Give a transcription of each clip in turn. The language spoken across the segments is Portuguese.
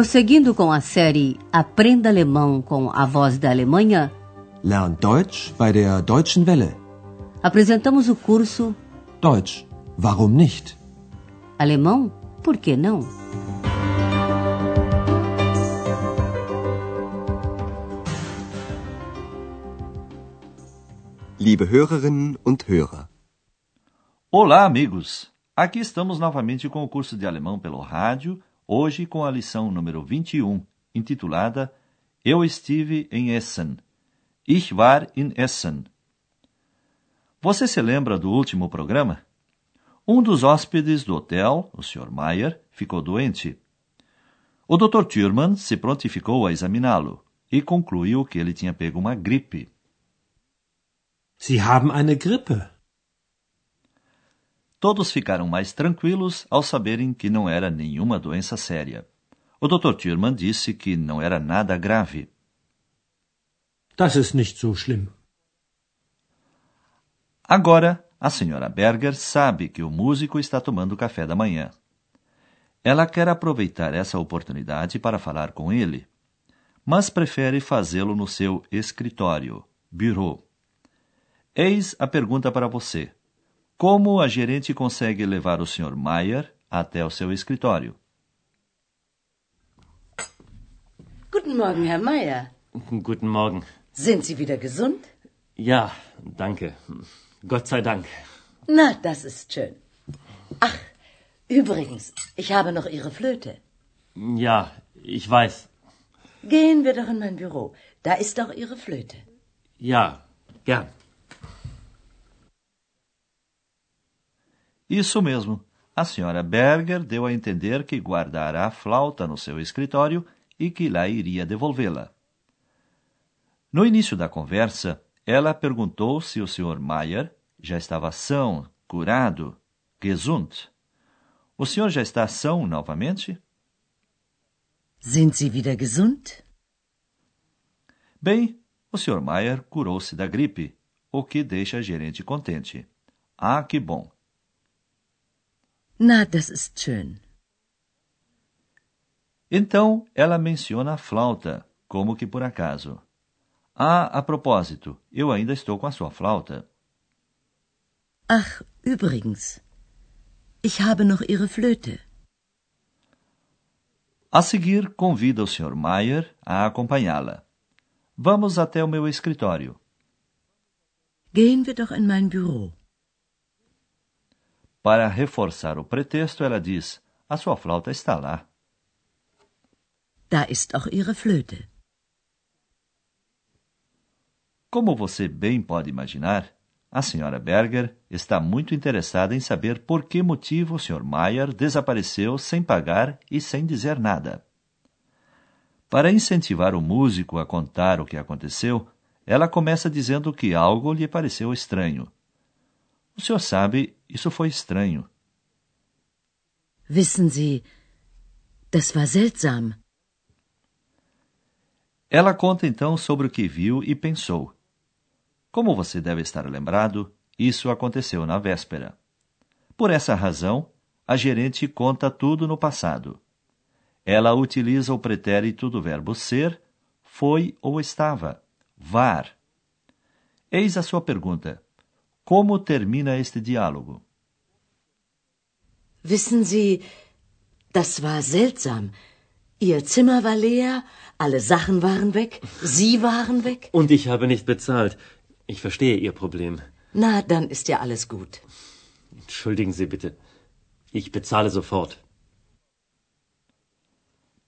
Prosseguindo com a série Aprenda Alemão com a Voz da Alemanha, Lern Deutsch bei der Deutschen Welle. apresentamos o curso Deutsch, warum nicht? Alemão, por que não? Liebe Hörerinnen und Hörer, Olá, amigos! Aqui estamos novamente com o curso de alemão pelo rádio, hoje com a lição número 21, intitulada Eu estive em Essen. Ich war in Essen. Você se lembra do último programa? Um dos hóspedes do hotel, o Sr. Mayer, ficou doente. O Dr. Thurman se prontificou a examiná-lo e concluiu que ele tinha pego uma gripe. Sie haben eine Grippe. Todos ficaram mais tranquilos ao saberem que não era nenhuma doença séria. O Dr. Thurman disse que não era nada grave. Das ist nicht so schlimm. Agora, a senhora Berger sabe que o músico está tomando café da manhã. Ela quer aproveitar essa oportunidade para falar com ele, mas prefere fazê-lo no seu escritório, bureau. Eis a pergunta para você. Como a gerente consegue levar o Sr. Mayer até o seu escritório? Guten Morgen, Herr Meier. Guten Morgen. Sind Sie wieder gesund? Ja, danke. Gott sei Dank. Na, das ist schön. Ach, übrigens, ich habe noch Ihre Flöte. Ja, ich weiß. Gehen wir doch in mein Büro. Da ist doch Ihre Flöte. Ja, gern. Isso mesmo. A senhora Berger deu a entender que guardará a flauta no seu escritório e que lá iria devolvê-la. No início da conversa, ela perguntou se o Sr. Mayer já estava são, curado, gesund. O senhor já está são novamente? Sind Sie wieder gesund? Bem, o Sr. Mayer curou-se da gripe, o que deixa a gerente contente. Ah, que bom! Na, das ist schön. Então ela menciona a flauta, como que por acaso. Ah, a propósito, eu ainda estou com a sua flauta. Ach, übrigens, ich habe noch Ihre Flöte. A seguir, convida o Sr. Mayer a acompanhá-la. Vamos até o meu escritório. Gehen wir doch in mein Büro. Para reforçar o pretexto, ela diz: A sua flauta está lá. Da ist auch Ihre Flöte. Como você bem pode imaginar, a senhora Berger está muito interessada em saber por que motivo o Sr. Mayer desapareceu sem pagar e sem dizer nada. Para incentivar o músico a contar o que aconteceu, ela começa dizendo que algo lhe pareceu estranho. O senhor sabe, isso foi estranho. Wissen Sie, das war seltsam. Ela conta então sobre o que viu e pensou. Como você deve estar lembrado, isso aconteceu na véspera. Por essa razão, a gerente conta tudo no passado. Ela utiliza o pretérito do verbo ser, foi ou estava, var. Eis a sua pergunta. Como termina este diálogo? Wissen Sie, das war seltsam. Ihr Zimmer war leer, alle Sachen waren weg, Sie waren weg. Und ich habe nicht bezahlt. Ich verstehe Ihr Problem. Na, dann ist ja alles gut. Entschuldigen Sie bitte. Ich bezahle sofort.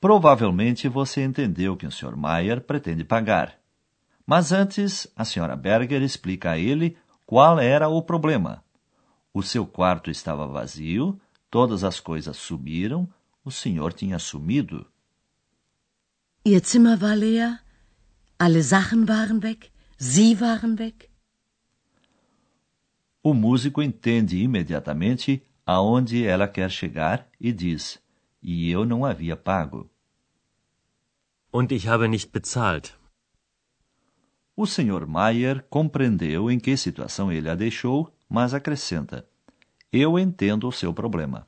Provavelmente você entendeu que o Sr. Mayer pretende pagar. Mas antes, a Sra. Berger explica a ele qual era o problema. O seu quarto estava vazio, todas as coisas sumiram, o senhor tinha sumido. Ihr Zimmer war leer, alle Sachen waren weg, Sie waren weg. O músico entende imediatamente aonde ela quer chegar e diz: E eu não havia pago. Und ich habe nicht bezahlt. O Sr. Mayer compreendeu em que situação ele a deixou, mas acrescenta: Eu entendo o seu problema.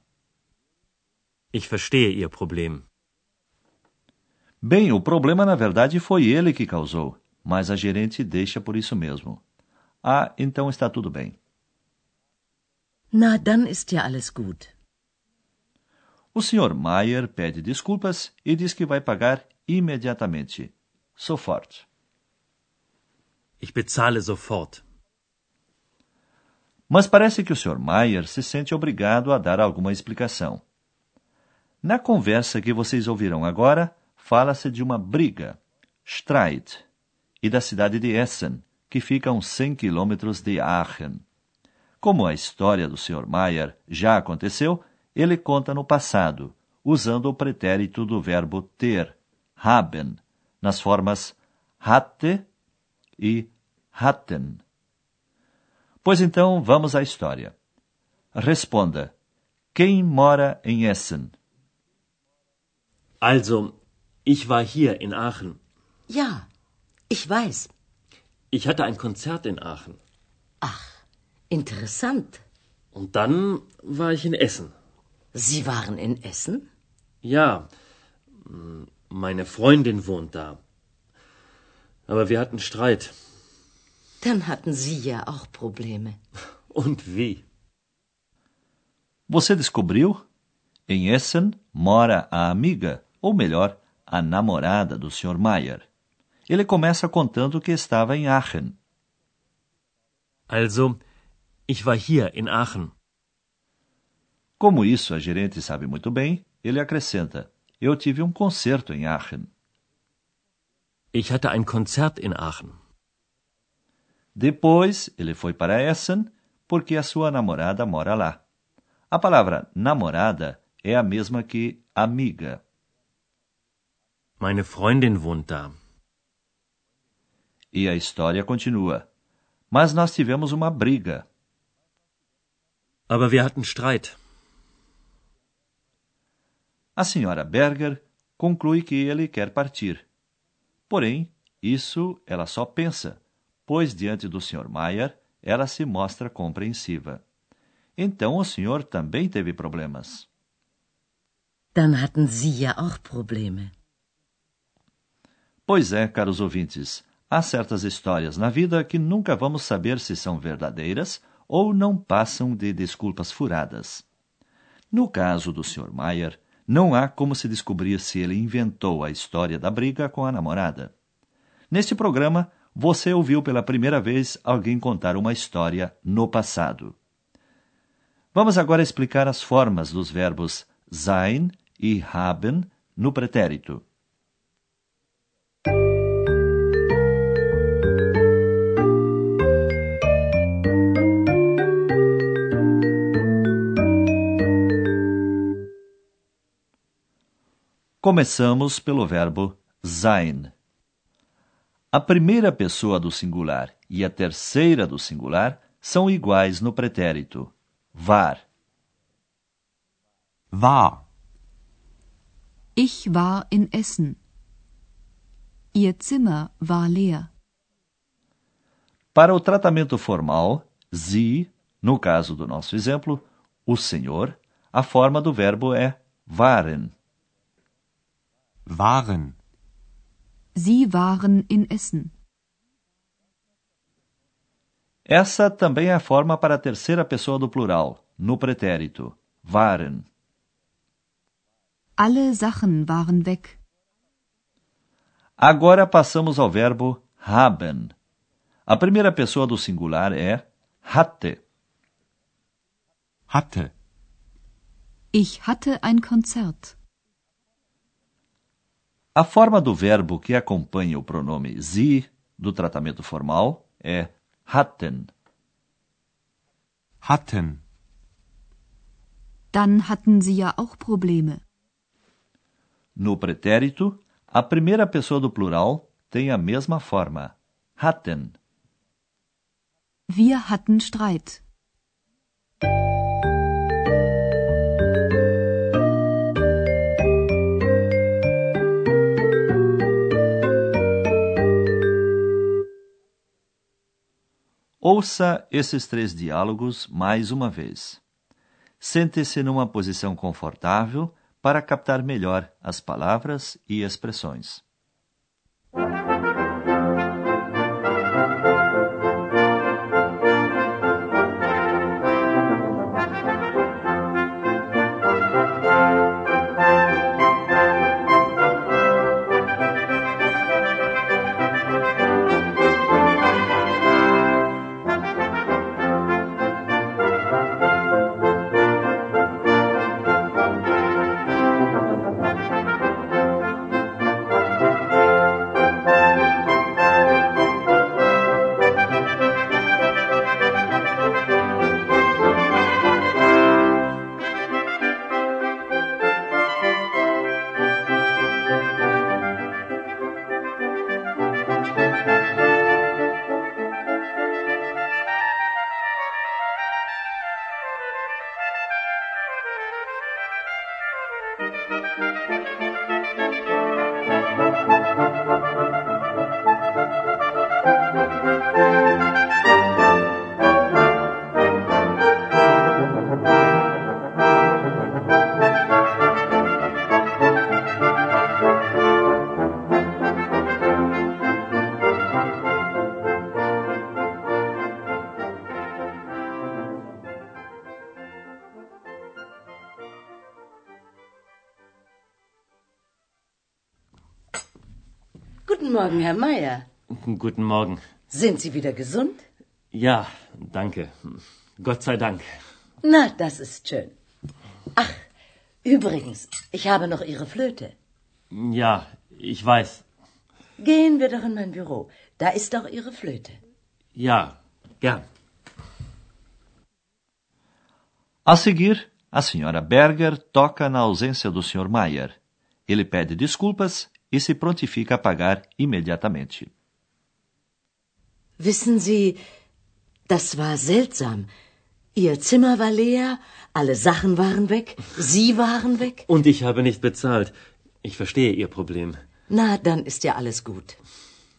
Ich verstehe Ihr Problem. Bem, o problema na verdade foi ele que causou, mas a gerente deixa por isso mesmo. Ah, então está tudo bem. Na, dann ist ja alles gut. O Sr. Mayer pede desculpas e diz que vai pagar imediatamente. Sofort. Ich bezahle sofort. Mas parece que o Sr. Mayer se sente obrigado a dar alguma explicação. Na conversa que vocês ouvirão agora, fala-se de uma briga, Streit, e da cidade de Essen, que fica a uns 100 quilômetros de Aachen. Como a história do Sr. Mayer já aconteceu, ele conta no passado, usando o pretérito do verbo ter, haben, nas formas hatte e hatten. Pois então, vamos à história. Responda: quem mora em Essen? Also, ich war hier in Aachen. Ja, ich weiß. Ich hatte ein Konzert in Aachen. Ach, interessant. Und dann war ich in Essen. Sie waren in Essen? Ja, meine Freundin wohnt da. Aber wir hatten Streit. Dann hatten Sie ja auch Probleme. Und wie? Você descobriu? Em Essen mora a amiga, ou melhor, a namorada do Sr. Mayer. Ele começa contando que estava em Aachen. Also, ich war hier in Aachen. Como isso a gerente sabe muito bem, ele acrescenta: Eu tive um concerto em Aachen. Ich hatte ein Konzert in Aachen. Depois, ele foi para Essen porque a sua namorada mora lá. A palavra namorada é a mesma que amiga. Meine Freundin wohnt da. E a história continua. Mas nós tivemos uma briga. Aber wir hatten Streit. A senhora Berger conclui que ele quer partir. Porém, isso ela só pensa, pois diante do Sr. Mayer ela se mostra compreensiva. Então o senhor também teve problemas. Dann hatten Sie ja auch Probleme. Pois é, caros ouvintes, há certas histórias na vida que nunca vamos saber se são verdadeiras ou não passam de desculpas furadas. No caso do Sr. Mayer, não há como se descobrir se ele inventou a história da briga com a namorada. Neste programa, você ouviu pela primeira vez alguém contar uma história no passado. Vamos agora explicar as formas dos verbos sein e haben no pretérito. Começamos pelo verbo sein. A primeira pessoa do singular e a terceira do singular são iguais no pretérito war. War. Ich war in Essen. Ihr Zimmer war leer. Para o tratamento formal, sie, no caso do nosso exemplo, o senhor, a forma do verbo é waren. Waren. Sie waren in Essen. Essa também é a forma para a terceira pessoa do plural, no pretérito, waren. Alle Sachen waren weg. Agora passamos ao verbo haben. A primeira pessoa do singular é hatte. Hatte. Ich hatte ein Konzert. A forma do verbo que acompanha o pronome sie do tratamento formal é hatten. Hatten. Dann hatten Sie ja auch Probleme. No pretérito, a primeira pessoa do plural tem a mesma forma, hatten. Wir hatten Streit. Ouça esses três diálogos mais uma vez. Sente-se numa posição confortável, para captar melhor as palavras e expressões. Thank you. Guten Morgen, Herr Meier. Guten Morgen. Sind Sie wieder gesund? Ja, danke. Gott sei Dank. Na, das ist schön. Ach, übrigens, ich habe noch Ihre Flöte. Ja, ich weiß. Gehen wir doch in mein Büro. Da ist doch Ihre Flöte. Ja, gern. A seguir, a senhora Berger toca na ausência do Sr. Mayer. Ele pede desculpas e se prontifica a pagar imediatamente. Wissen Sie, das war seltsam. Ihr Zimmer war leer, alle Sachen waren weg, Sie waren weg. Und ich habe nicht bezahlt. Ich verstehe Ihr Problem. Na, dann ist ja alles gut.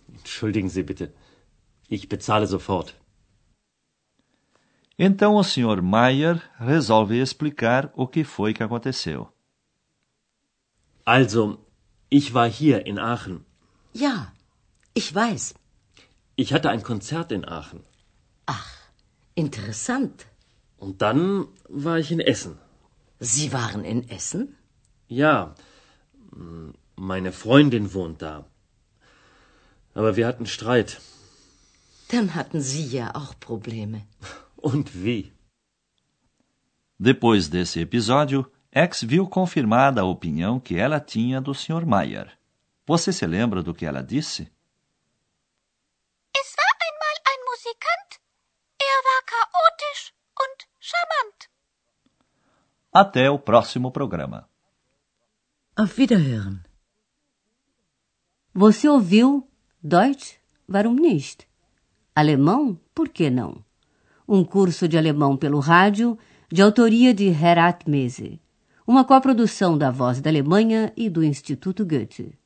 Entschuldigen Sie bitte. Ich bezahle sofort. Então o Sr. Mayer resolve explicar o que foi que aconteceu. Also, ich war hier in Aachen. Ja, ich weiß. Ich hatte ein Konzert in Aachen. Interessant. Und dann war ich in Essen. Sie waren in Essen? Ja, meine Freundin wohnt da. Aber wir hatten Streit. Dann hatten Sie ja auch Probleme. Und wie? Depois desse episódio, X viu confirmada a opinião que ela tinha do Sr. Mayer. Você se lembra do que ela disse? Es war einmal ein Musikant. Er war chaotisch und charmant. Até o próximo programa. Auf Wiederhören. Você ouviu Deutsch? Warum nicht? Alemão? Por que não? Um curso de alemão pelo rádio, de autoria de Herat Mese. Uma coprodução da Voz da Alemanha e do Instituto Goethe.